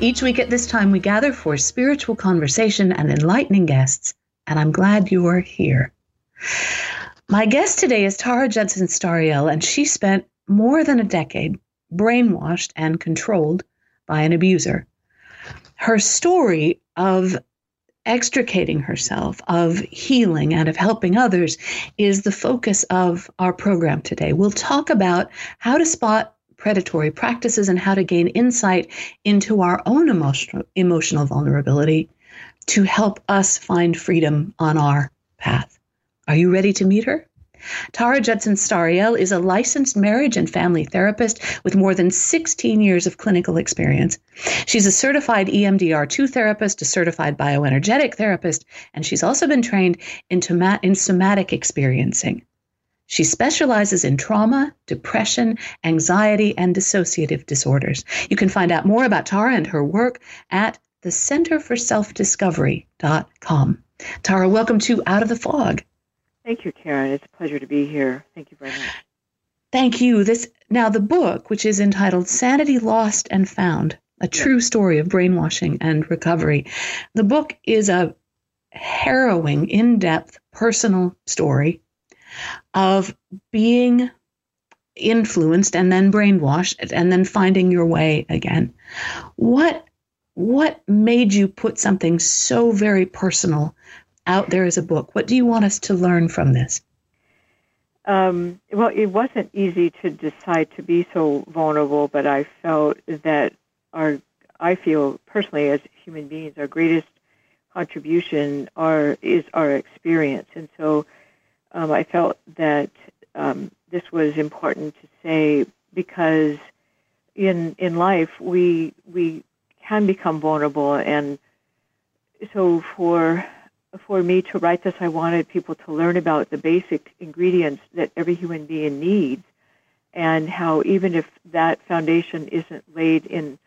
Each week at this time, we gather for spiritual conversation and enlightening guests, and I'm glad you are here. My guest today is Tarra Judson Stariell, and she spent more than a decade brainwashed and controlled by an abuser. Her story of extricating herself, of healing, and of helping others is the focus of our program today. We'll talk about how to spot predatory practices and how to gain insight into our own emotional emotional vulnerability to help us find freedom on our path. Are you ready to meet her? Tarra Judson Stariell is a licensed marriage and family therapist with more than 16 years of clinical experience. She's a certified EMDR2 therapist, a certified bioenergetic therapist, and she's also been trained in, in somatic experiencing. She specializes in trauma, depression, anxiety, and dissociative disorders. You can find out more about Tarra and her work at the Center for Self-Discovery.com. Tarra, welcome to Out of the Fog. Thank you, Karen. It's a pleasure to be here. Thank you very much. Thank you. This now the book, which is entitled Sanity Lost and Found, a true story of brainwashing and recovery. The book is a harrowing, in-depth personal story of being influenced and then brainwashed and then finding your way again. What what made you put something so very personal out there as a book? What do you want us to learn from this? Um, well, it wasn't easy to decide to be so vulnerable, but I felt that our, I feel personally as human beings, our greatest contribution are is our experience, and so um, I felt that um, this was important to say because in in life we we can become vulnerable, and so for for me to write this, I wanted people to learn about the basic ingredients that every human being needs, and how even if that foundation isn't laid in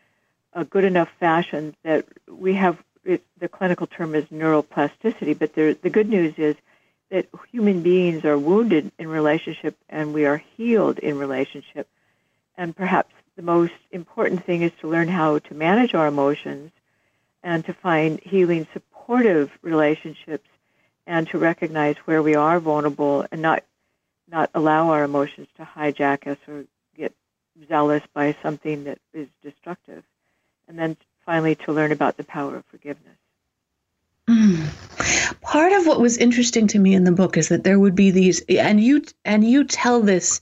a good enough fashion, that we have it, the clinical term is neuroplasticity. But there, the good news is that human beings are wounded in relationship and we are healed in relationship. And perhaps the most important thing is to learn how to manage our emotions and to find healing, supportive relationships and to recognize where we are vulnerable and not not allow our emotions to hijack us or get zealous by something that is destructive. And then finally to learn about the power of forgiveness. Mm. Part of what was interesting to me in the book is that there would be these, and you and you tell this.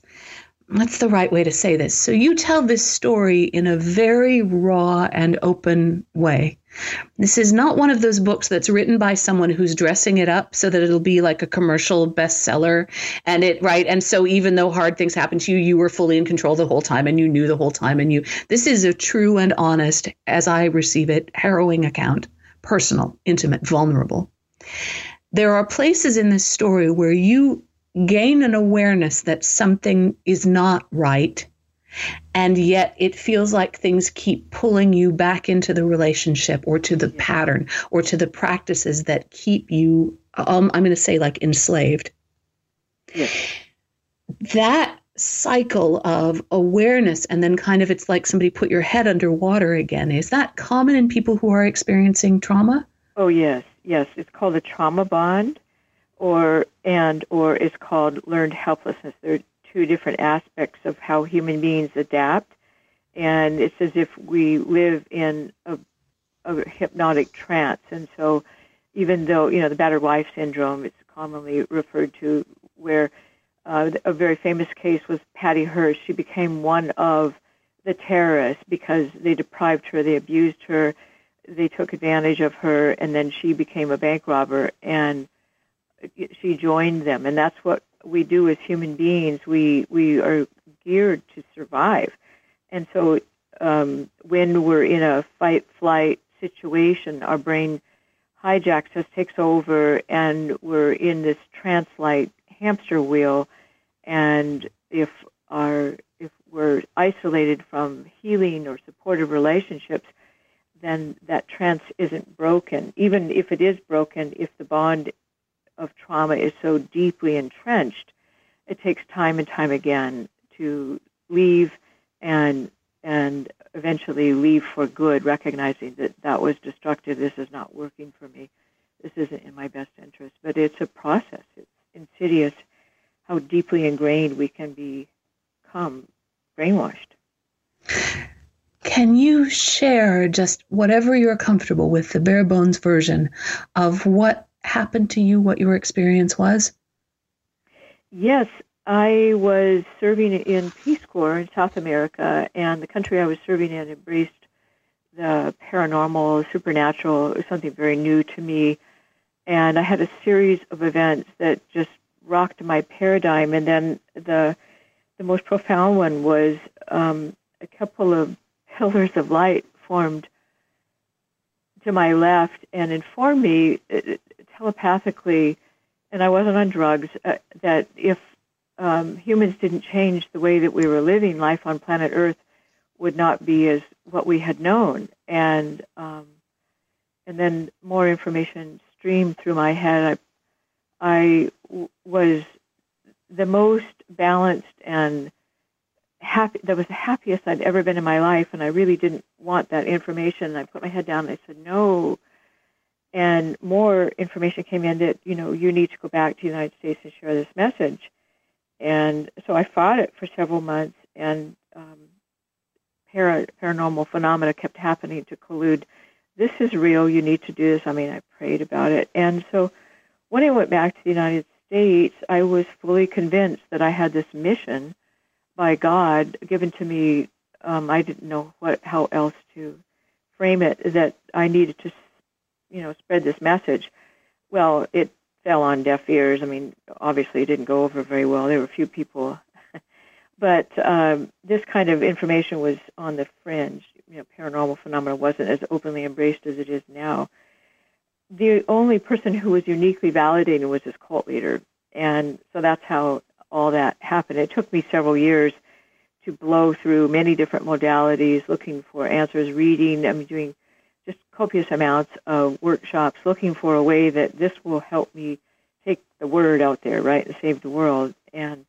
What's the right way to say this? So you tell this story in a very raw and open way. This is not one of those books that's written by someone who's dressing it up so that it'll be like a commercial bestseller. And it, right. And so even though hard things happen to you, you were fully in control the whole time and you knew the whole time. And you, this is a true and honest, as I receive it, harrowing account personal, intimate, vulnerable. There are places in this story where you gain an awareness that something is not right, and yet it feels like things keep pulling you back into the relationship or to the pattern or to the practices that keep you, um, I'm going to say, like enslaved. That cycle of awareness and then kind of it's like somebody put your head underwater again. Is that common in people who are experiencing trauma? Oh yes, yes. It's called a trauma bond or and or it's called learned helplessness. There are two different aspects of how human beings adapt. And it's as if we live in a, a hypnotic trance. And so even though you know the battered wife syndrome, it's commonly referred to, where uh, a very famous case was Patty Hearst. She became one of the terrorists because they deprived her, they abused her, they took advantage of her, and then she became a bank robber and she joined them. And that's what we do as human beings. We we are geared to survive, and so um, when we're in a fight flight situation, our brain hijacks us, takes over, and we're in this trance-like hamster wheel. And if our if we're isolated from healing or supportive relationships, then that trance isn't broken. Even if it is broken, if the bond of trauma is so deeply entrenched, it takes time and time again to leave and and eventually leave for good, recognizing that that was destructive. This is not working for me. This isn't in my best interest. But it's a process. It's insidious how deeply ingrained we can become brainwashed. Can you share just whatever you're comfortable with, the bare bones version of what happened to you, what your experience was? Yes, I was serving in Peace Corps in South America, and the country I was serving in embraced the paranormal, supernatural, something very new to me. And I had a series of events that just rocked my paradigm. And then the the most profound one was um, a couple of pillars of light formed to my left and informed me uh, telepathically, and I wasn't on drugs, uh, that if um, humans didn't change the way that we were living, life on planet Earth would not be as what we had known. And um, and then more information streamed through my head. I, I was the most balanced and happy. That was the happiest I'd ever been in my life, and I really didn't want that information. And I put my head down and I said, "No." And more information came in that you know you need to go back to the United States and share this message. And so I fought it for several months, and um, para, paranormal phenomena kept happening to collude. This is real. You need to do this. I mean, I prayed about it. And so when I went back to the United States, I was fully convinced that I had this mission by God given to me. Um, I didn't know what how else to frame it. That I needed to, you know, spread this message. Well, it fell on deaf ears. I mean, obviously, it didn't go over very well. There were a few people, but um, this kind of information was on the fringe. You know, paranormal phenomena wasn't as openly embraced as it is now. The only person who was uniquely validated was this cult leader, and so that's how all that happened. It took me several years to blow through many different modalities, looking for answers, reading. I mean, doing just copious amounts of workshops looking for a way that this will help me take the word out there, right, and save the world. And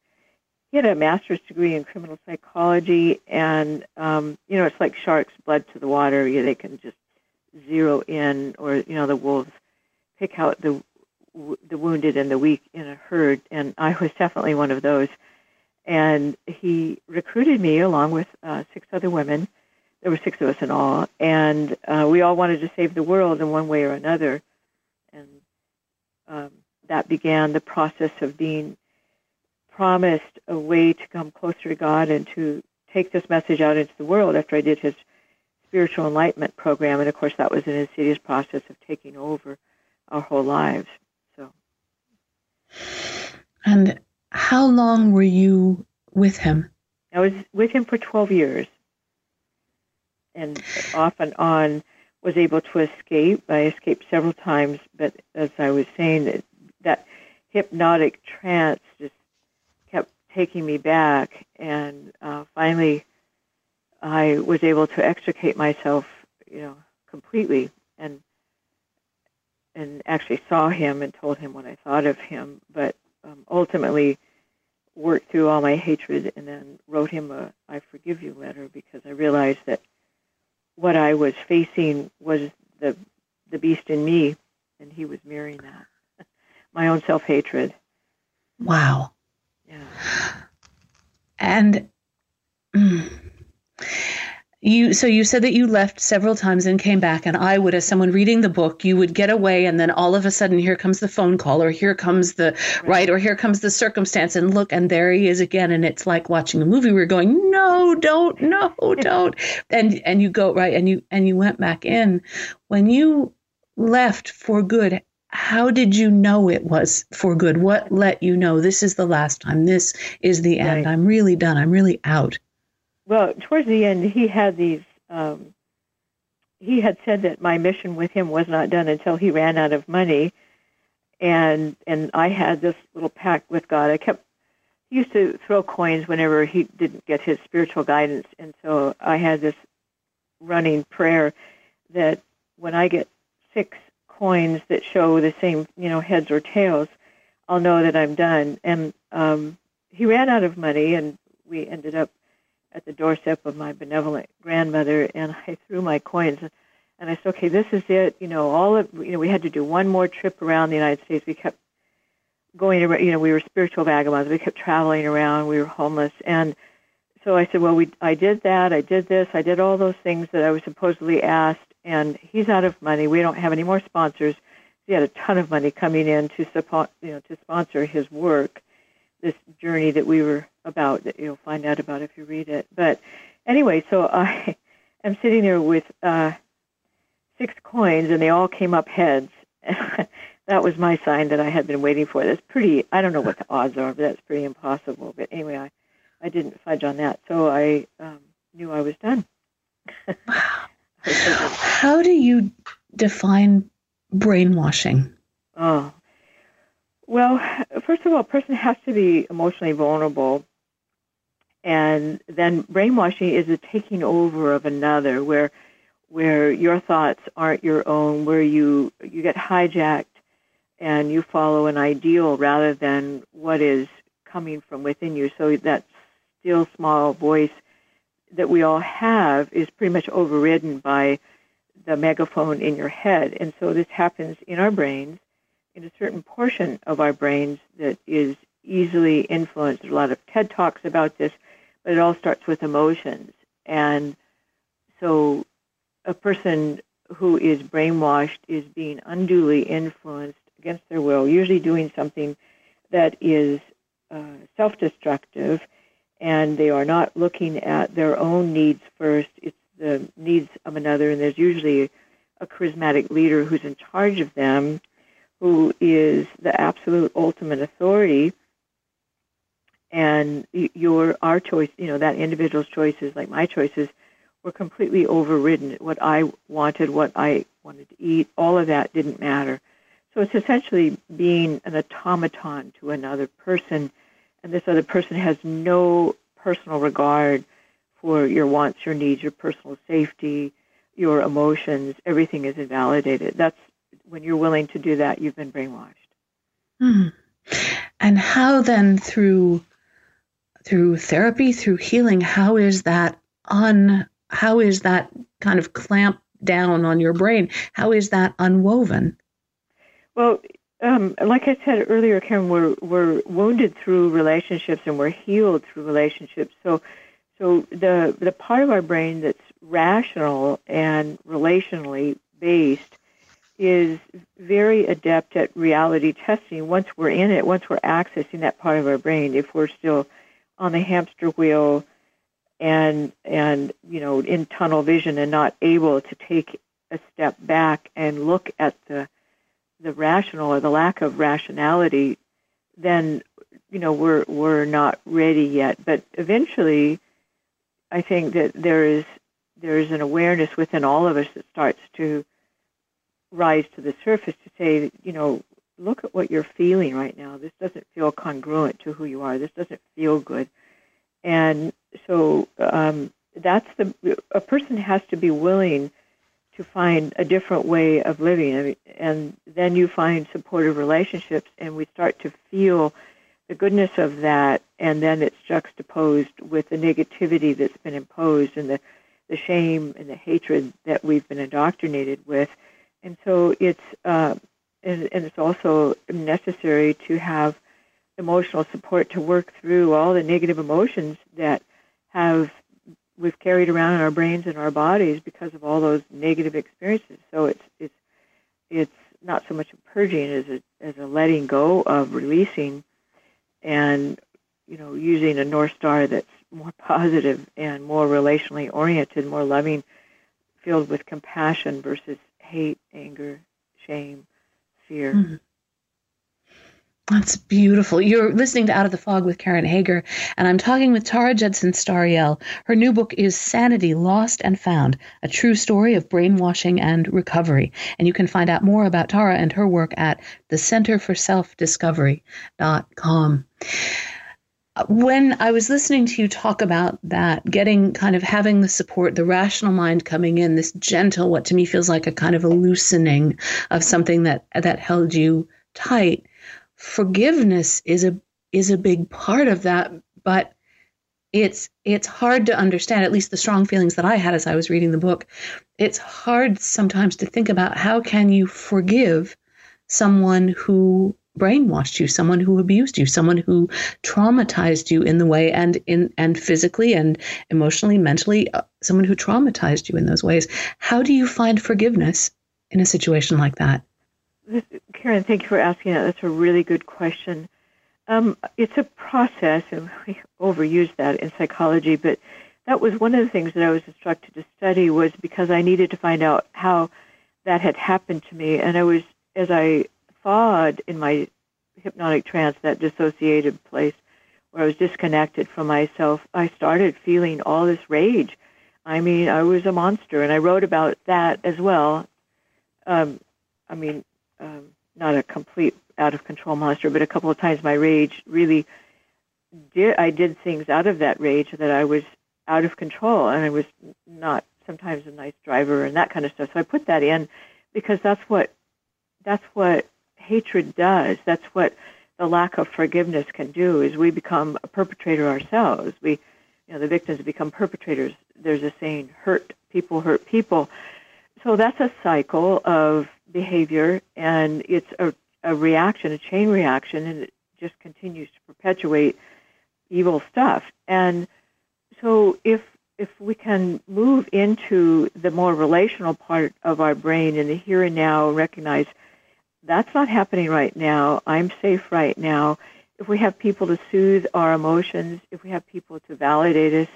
he had a master's degree in criminal psychology, and um, you know, it's like sharks' blood to the water. You know, they can just zero in, or you know, the wolves pick out the the wounded and the weak in a herd, and I was definitely one of those. And he recruited me along with uh, six other women there were six of us in all, and uh, we all wanted to save the world in one way or another. And um, that began the process of being promised a way to come closer to God and to take this message out into the world after I did his spiritual enlightenment program. And of course, that was an insidious process of taking over our whole lives. So. And how long were you with him? I was with him for 12 years and off and on was able to escape. I escaped several times, but as I was saying, that, that hypnotic trance just taking me back, and uh, finally, I was able to extricate myself, you know, completely, and and actually saw him and told him what I thought of him, but um, ultimately worked through all my hatred and then wrote him a I forgive you letter because I realized that what I was facing was the the beast in me, and he was mirroring that. My own self hatred. Wow. Yeah. And mm, you so you said that you left several times and came back and i would as someone reading the book you would get away and then all of a sudden here comes the phone call or here comes the right, right or here comes the circumstance and look and there he is again and it's like watching a movie. We're going no don't no don't. And and you go right and you and you went back in. When you left for good how did you know it was for good what let you know this is the last time this is the end right. i'm really done i'm really out well, towards the end, he had these. Um, he had said that my mission with him was not done until he ran out of money, and and I had this little pact with God. I kept he used to throw coins whenever he didn't get his spiritual guidance, and so I had this running prayer that when I get six coins that show the same, you know, heads or tails, I'll know that I'm done. And um, he ran out of money, and we ended up at the doorstep of my benevolent grandmother, and I threw my coins. And I said, okay, this is it. You know, all of you know, we had to do one more trip around the United States. We kept going around. You know, we were spiritual vagabonds. We kept traveling around. We were homeless, and so I said, well, we I did that. I did this. I did all those things that I was supposedly asked. And he's out of money. We don't have any more sponsors. He had a ton of money coming in to support, you know, to sponsor his work this journey that we were about that you'll find out about if you read it. But anyway, so I am sitting there with uh, six coins, and they all came up heads. that was my sign that I had been waiting for. That's pretty. I don't know what the odds are, but that's pretty impossible. But anyway, I I didn't fudge on that, so I um, knew I was done. How do you define brainwashing? Oh, well, first of all, a person has to be emotionally vulnerable. And then brainwashing is a taking over of another where where your thoughts aren't your own, where you you get hijacked and you follow an ideal rather than what is coming from within you. So that still small voice that we all have is pretty much overridden by the megaphone in your head. And so this happens in our brains in a certain portion of our brains that is easily influenced. There's a lot of TED Talks about this, but it all starts with emotions. And so a person who is brainwashed is being unduly influenced against their will, usually doing something that is uh, self destructive, and they are not looking at their own needs first. It's the needs of another, and there's usually a charismatic leader who's in charge of them who is the absolute ultimate authority. And your our choice you know that individual's choices like my choices were completely overridden. What i wanted what i wanted to eat all of that didn't matter. So it's essentially being an automaton to another person and this other person has no personal regard for your wants your needs your personal safety your emotions everything is invalidated that's when you're willing to do that, you've been brainwashed. Hmm. And how then through through therapy, through healing, how is that un how is that kind of clamped down on your brain? How is that unwoven? Well, um, like I said earlier, Karen, we're we're wounded through relationships and we're healed through relationships. So, so the the part of our brain that's rational and relationally based is very adept at reality testing once we're in it, once we're accessing that part of our brain. If we're still on the hamster wheel and and you know in tunnel vision and not able to take a step back and look at the the rational or the lack of rationality, then you know we're we're not ready yet. But eventually, I think that there is there is an awareness within all of us that starts to rise to the surface to say, you know, look at what you're feeling right now. This doesn't feel congruent to who you are. This doesn't feel good. And so um, that's the a person has to be willing to find a different way of living, and then you find supportive relationships, and we start to feel the goodness of that, and then it's juxtaposed with the negativity that's been imposed and the the shame and the hatred that we've been indoctrinated with. And so it's uh, and, and it's also necessary to have emotional support to work through all the negative emotions that have we've carried around in our brains and our bodies because of all those negative experiences. So it's it's it's not so much a purging as a as a letting go of releasing, and you know using a north star that's more positive and more relationally oriented, more loving, filled with compassion versus hate, anger, shame, fear. Mm-hmm. That's beautiful. You're listening to Out of the Fog with Karen Hager, and I'm talking with Tarra Judson Stariell. Her new book is Sanity Lost and Found, a true story of brainwashing and recovery. And you can find out more about Tarra and her work at the Center for Self-Discovery.com. When I was listening to you talk about that, getting kind of having the support, the rational mind coming in, this gentle, what to me feels like a kind of a loosening of something that that held you tight forgiveness is a is a big part of that but it's it's hard to understand at least the strong feelings that i had as i was reading the book. It's hard sometimes to think about how can you forgive someone who brainwashed you someone who abused you someone who traumatized you in the way and in and physically and emotionally mentally uh, someone who traumatized you in those ways. How do you find forgiveness in a situation like that Karen, thank you for asking that. That's a really good question. Um, it's a process, and we overuse that in psychology, but that was one of the things that I was instructed to study was because I needed to find out how that had happened to me. And I was, as I thawed in my hypnotic trance, that dissociated place where I was disconnected from myself, I started feeling all this rage. I mean, I was a monster, and I wrote about that as well. Um, I mean, um, not a complete out of control monster, but a couple of times my rage really did. I did things out of that rage that I was out of control, and I was not sometimes a nice driver and that kind of stuff. So I put that in because that's what that's what hatred does. That's what the lack of forgiveness can do. Is we become a perpetrator ourselves. We, you know, the victims become perpetrators. There's a saying, "Hurt people hurt people." So that's a cycle of behavior, and it's a, a reaction, a chain reaction, and it just continues to perpetuate evil stuff. And so, if if we can move into the more relational part of our brain in the here and now, recognize that's not happening right now. I'm safe right now. If we have people to soothe our emotions, if we have people to validate us,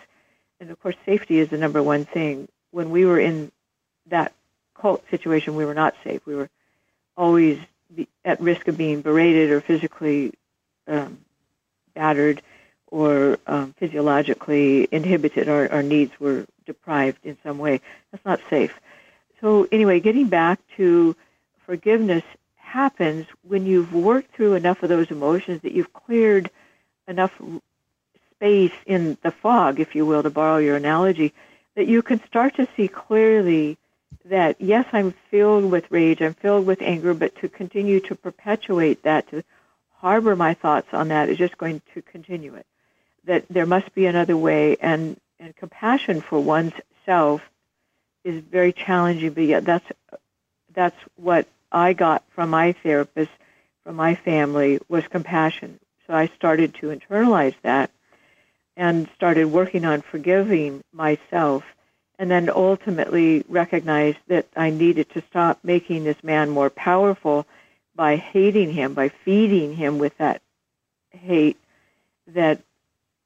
and of course, safety is the number one thing. When we were in that situation, we were not safe. We were always at risk of being berated or physically um, battered or um, physiologically inhibited. Our, our needs were deprived in some way. That's not safe. So, anyway, getting back to forgiveness happens when you've worked through enough of those emotions that you've cleared enough space in the fog, if you will, to borrow your analogy, that you can start to see clearly that yes, I'm filled with rage, I'm filled with anger, but to continue to perpetuate that, to harbor my thoughts on that is just going to continue it. That there must be another way, and, and compassion for one's self is very challenging, but yet that's, that's what I got from my therapist, from my family, was compassion. So I started to internalize that and started working on forgiving myself and then ultimately recognized that I needed to stop making this man more powerful by hating him, by feeding him with that hate, that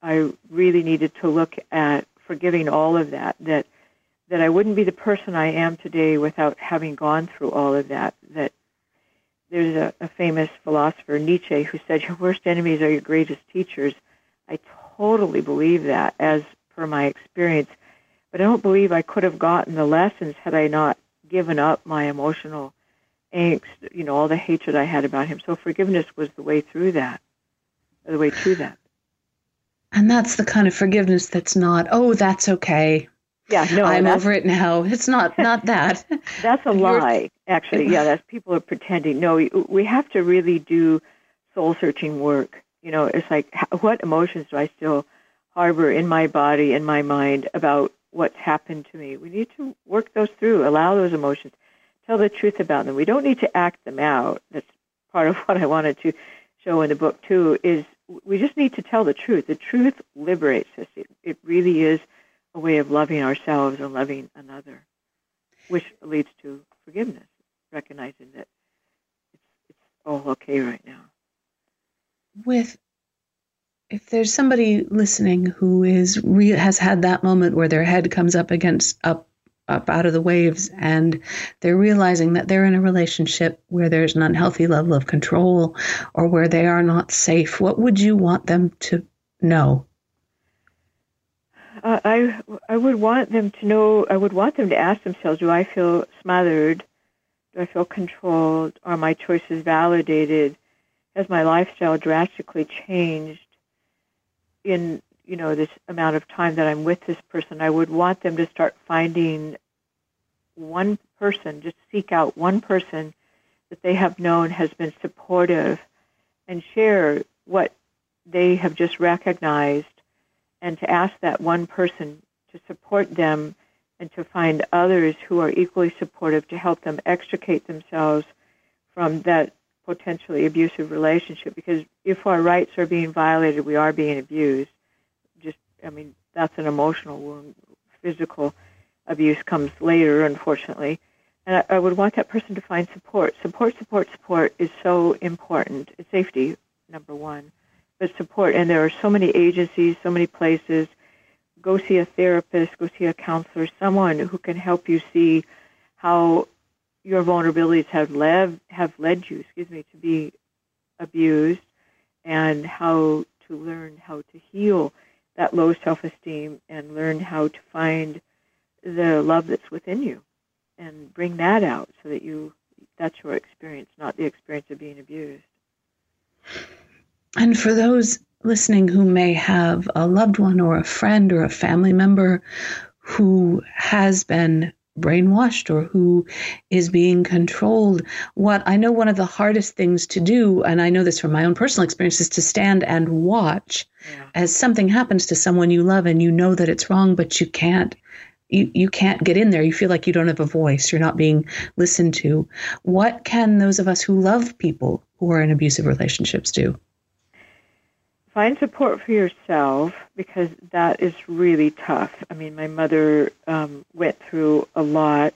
I really needed to look at forgiving all of that, that that I wouldn't be the person I am today without having gone through all of that, that there's a, a famous philosopher, Nietzsche, who said, Your worst enemies are your greatest teachers. I totally believe that as per my experience but I don't believe I could have gotten the lessons had I not given up my emotional angst, you know, all the hatred I had about him. So forgiveness was the way through that, the way to that. And that's the kind of forgiveness that's not, oh, that's okay. Yeah, no, I'm over it now. It's not not that. that's a lie, actually. Yeah, that's people are pretending. No, we have to really do soul searching work. You know, it's like what emotions do I still harbor in my body, in my mind about what's happened to me. We need to work those through, allow those emotions, tell the truth about them. We don't need to act them out. That's part of what I wanted to show in the book too. Is we just need to tell the truth. The truth liberates us. It, it really is a way of loving ourselves and loving another, which leads to forgiveness, recognizing that it's, it's all okay right now. With if there's somebody listening who is re- has had that moment where their head comes up against up up out of the waves and they're realizing that they're in a relationship where there's an unhealthy level of control or where they are not safe what would you want them to know uh, I I would want them to know. I would want them to ask themselves: Do I feel smothered? Do I feel controlled? Are my choices validated? Has my lifestyle drastically changed in you know this amount of time that I'm with this person? I would want them to start finding one person. Just seek out one person that they have known has been supportive, and share what they have just recognized and to ask that one person to support them and to find others who are equally supportive to help them extricate themselves from that potentially abusive relationship because if our rights are being violated we are being abused. Just i mean that's an emotional wound. Physical abuse comes later unfortunately. And I, I would want that person to find support. Support support support is so important. Safety number one. But support. And there are so many agencies, so many places. Go see a therapist, go see a counselor, someone who can help you see how your vulnerabilities have led have led you, excuse me, to be abused, and how to learn how to heal that low self-esteem and learn how to find the love that's within you and bring that out so that you that's your experience, not the experience of being abused. And for those listening who may have a loved one or a friend or a family member who has been brainwashed or who is being controlled. What I know one of the hardest things to do, and I know this from my own personal experience, is to stand and watch yeah. as something happens to someone you love and you know that it's wrong, but you can't. You, you can't get in there. You feel like you don't have a voice. You're not being listened to. What can those of us who love people who are in abusive relationships do? Find support for yourself because that is really tough. I mean, my mother um, went through a lot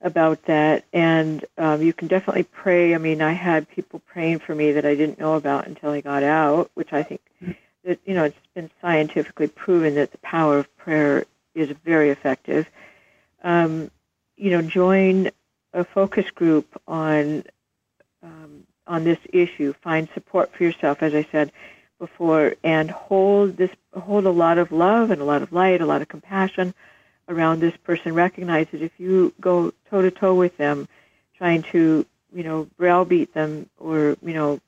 about that, and um, you can definitely pray. I mean, I had people praying for me that I didn't know about until I got out, which I think that you know it's been scientifically proven that the power of prayer is very effective. Um, you know, join a focus group on um, on this issue. Find support for yourself, as I said before and hold this hold a lot of love and a lot of light, a lot of compassion around this person. Recognize that if you go toe to toe with them, trying to you know browbeat them or you know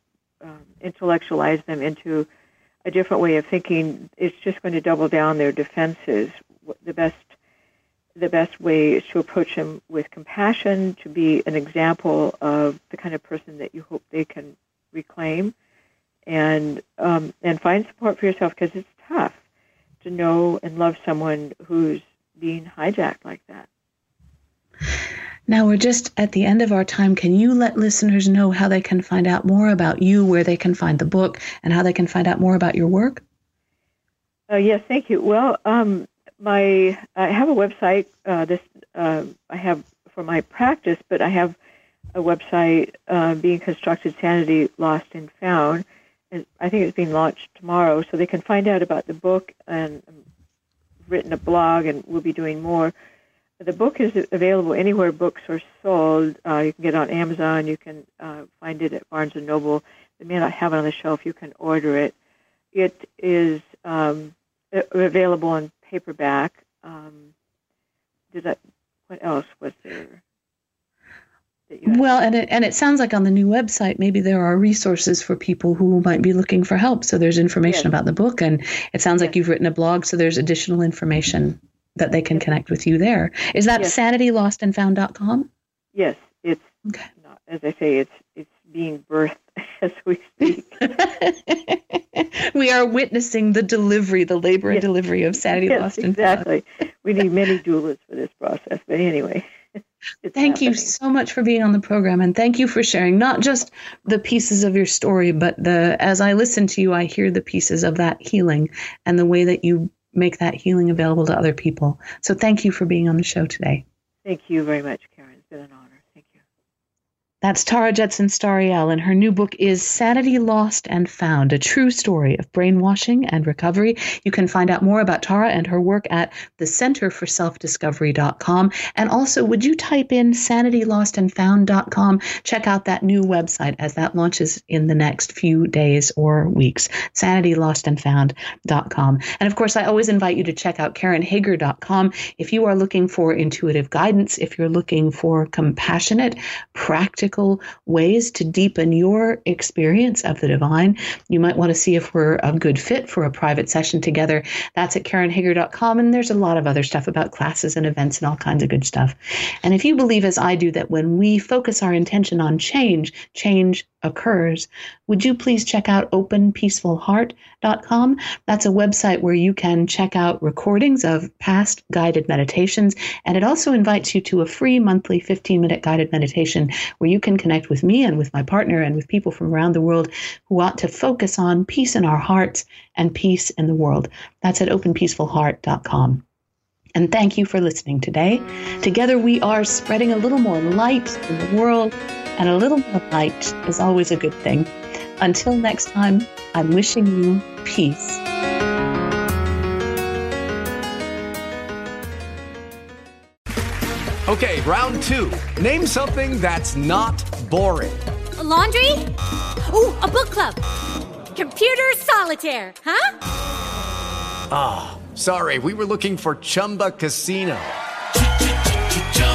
um, intellectualize them into a different way of thinking, it's just going to double down their defenses. The best the best way is to approach them with compassion, to be an example of the kind of person that you hope they can reclaim and um, and find support for yourself because it's tough to know and love someone who's being hijacked like that. Now we're just at the end of our time. Can you let listeners know how they can find out more about you, where they can find the book, and how they can find out more about your work? Uh, yes, thank you. Well, um, my I have a website. Uh, this uh, I have for my practice, but I have a website uh, being constructed, Sanity Lost and Found, I think it's being launched tomorrow, so they can find out about the book and written a blog, and we'll be doing more. The book is available anywhere books are sold. Uh, you can get it on Amazon. You can uh, find it at Barnes and Noble. They may not have it on the shelf. You can order it. It is um, available in paperback. Um, did that? What else was there? Well and it and it sounds like on the new website maybe there are resources for people who might be looking for help so there's information yes. about the book and it sounds yes. like you've written a blog so there's additional information that they can connect with you there is that yes. sanitylostandfound.com yes it's okay. not, as i say it's it's being birthed as we speak we are witnessing the delivery the labor and delivery of sanity lost and Found. exactly we need many doulas for this process but anyway thank you so much for being on the program and thank you for sharing not just the pieces of your story but the as i listen to you i hear the pieces of that healing and the way that you make that healing available to other people. So thank you for being on the show today. Thank you very much, Karen. It's been an honor. That's Tarra Judson Stariell, and her new book is Sanity Lost and Found, a true story of brainwashing and recovery. You can find out more about Tarra and her work at the Center for Self-Discovery.com. And also, would you type in sanitylostandfound.com? Check out that new website as that launches in the next few days or weeks. sanitylostandfound.com. And of course, I always invite you to check out KarenHager.com if you are looking for intuitive guidance, if you're looking for compassionate, practical, practical ways to deepen your experience of the divine. You might want to see if we're a good fit for a private session together. That's at KarenHager.com. And there's a lot of other stuff about classes and events and all kinds of good stuff. And if you believe, as I do, that when we focus our intention on change, change occurs, would you please check out openpeacefulheart.com? That's a website where you can check out recordings of past guided meditations. And it also invites you to a free monthly 15 minute guided meditation where you can connect with me and with my partner and with people from around the world who want to focus on peace in our hearts and peace in the world. That's at openpeacefulheart.com. And thank you for listening today. Together we are spreading a little more light in the world and a little more light is always a good thing. Until next time, I'm wishing you peace. Okay, round two. Name something that's not boring. A laundry? Ooh, a book club. Computer solitaire, huh? Ah, oh, sorry, we were looking for Chumba Casino.